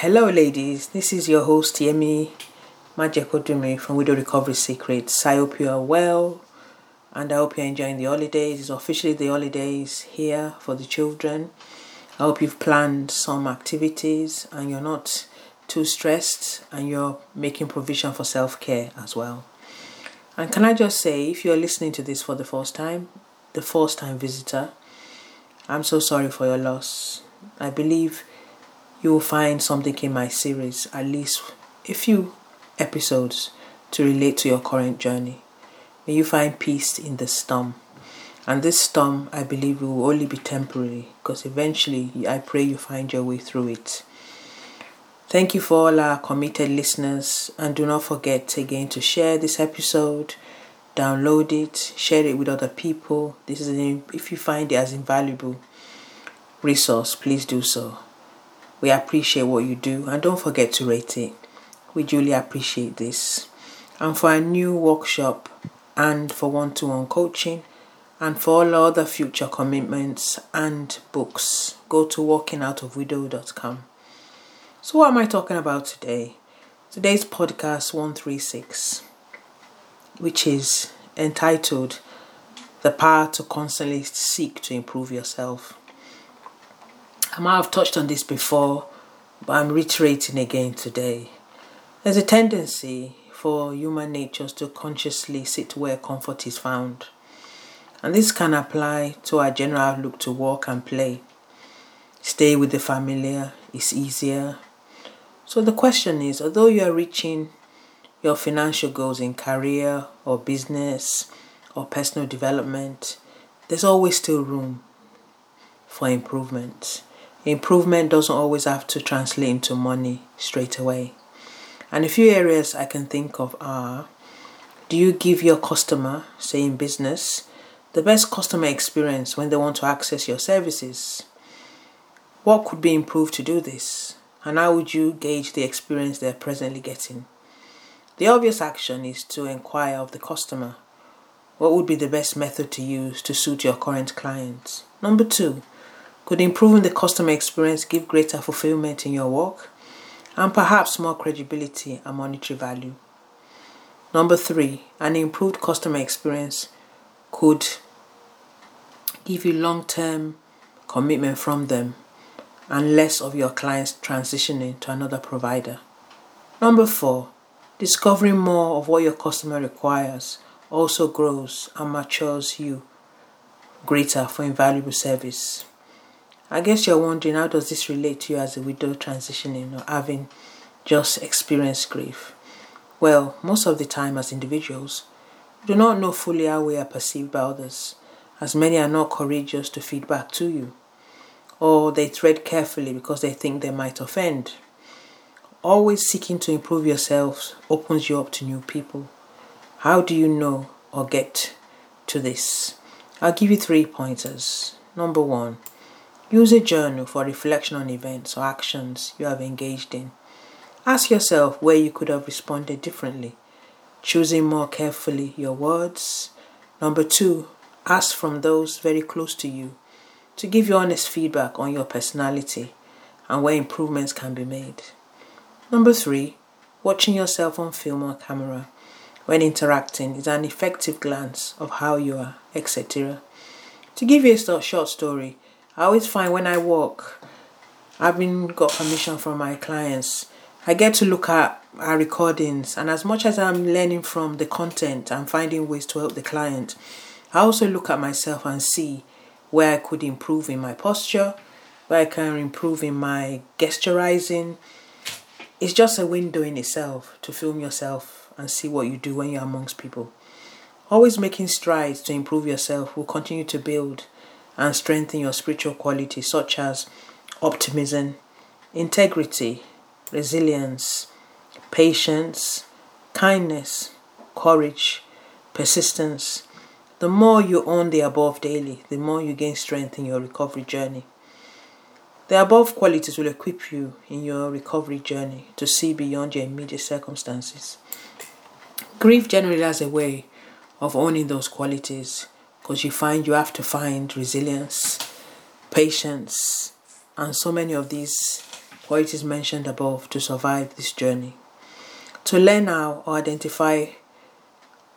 Hello, ladies. This is your host, Yemi Majekodunmi from Widow Recovery Secrets. I hope you are well and I hope you're enjoying the holidays. It's officially the holidays here for the children. I hope you've planned some activities and you're not too stressed and you're making provision for self care as well. And can I just say, if you're listening to this for the first time, the first time visitor, I'm so sorry for your loss. I believe you will find something in my series, at least a few episodes, to relate to your current journey. May you find peace in the storm. And this storm, I believe, will only be temporary because eventually I pray you find your way through it. Thank you for all our committed listeners, and do not forget again to share this episode, download it, share it with other people. This is an, if you find it as invaluable resource, please do so. We appreciate what you do, and don't forget to rate it. We truly appreciate this. And for our new workshop and for one to one coaching, and for all other future commitments and books, go to walkingoutofwidow.com. So, what am I talking about today? Today's podcast 136, which is entitled The Power to Constantly Seek to Improve Yourself. I might have touched on this before, but I'm reiterating again today. There's a tendency for human natures to consciously sit where comfort is found. And this can apply to our general look to work and play. Stay with the familiar is easier, so the question is although you are reaching your financial goals in career or business or personal development, there's always still room for improvement. Improvement doesn't always have to translate into money straight away. And a few areas I can think of are do you give your customer, say in business, the best customer experience when they want to access your services? What could be improved to do this? and how would you gauge the experience they're presently getting? The obvious action is to inquire of the customer what would be the best method to use to suit your current clients. Number two, could improving the customer experience give greater fulfillment in your work and perhaps more credibility and monetary value? Number three, an improved customer experience could give you long term commitment from them and less of your clients transitioning to another provider. Number four, discovering more of what your customer requires also grows and matures you greater for invaluable service. I guess you're wondering how does this relate to you as a widow transitioning or having just experienced grief? Well, most of the time as individuals, we do not know fully how we are perceived by others, as many are not courageous to feedback to you or they tread carefully because they think they might offend. Always seeking to improve yourselves opens you up to new people. How do you know or get to this? I'll give you three pointers. Number one, use a journal for reflection on events or actions you have engaged in. Ask yourself where you could have responded differently, choosing more carefully your words. Number two, ask from those very close to you to give you honest feedback on your personality and where improvements can be made. Number three, watching yourself on film or camera when interacting is an effective glance of how you are, etc. To give you a short story, I always find when I walk, I've got permission from my clients. I get to look at our recordings, and as much as I'm learning from the content and finding ways to help the client, I also look at myself and see where I could improve in my posture, where I can improve in my gesturizing. It's just a window in itself to film yourself and see what you do when you're amongst people. Always making strides to improve yourself will continue to build and strengthen your spiritual qualities such as optimism, integrity, resilience, patience, kindness, courage, persistence, the more you own the above daily, the more you gain strength in your recovery journey. The above qualities will equip you in your recovery journey to see beyond your immediate circumstances. Grief generally has a way of owning those qualities because you find you have to find resilience, patience, and so many of these qualities mentioned above to survive this journey. To learn how or identify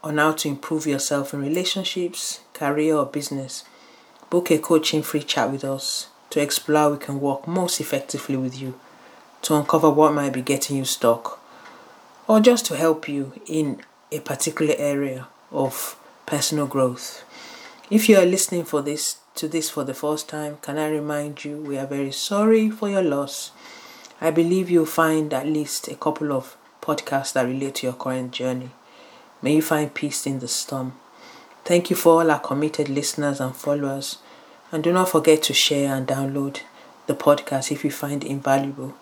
on how to improve yourself in relationships, career, or business, book a coaching free chat with us to explore how we can work most effectively with you to uncover what might be getting you stuck or just to help you in a particular area of personal growth. If you are listening for this to this for the first time, can I remind you we are very sorry for your loss. I believe you'll find at least a couple of podcasts that relate to your current journey. May you find peace in the storm. Thank you for all our committed listeners and followers. And do not forget to share and download the podcast if you find it invaluable.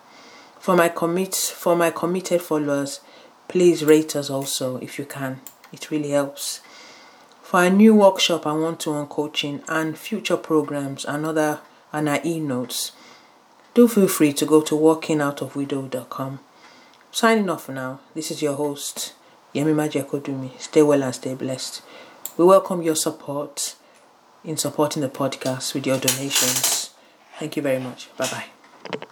For my commit for my committed followers, please rate us also if you can. It really helps. For our new workshop and one-to-one coaching and future programs and other and our e-notes, do feel free to go to walkingoutofwidow.com. Signing off for now. This is your host, Yemi Majekodunmi. Stay well and stay blessed. We welcome your support in supporting the podcast with your donations. Thank you very much. Bye bye.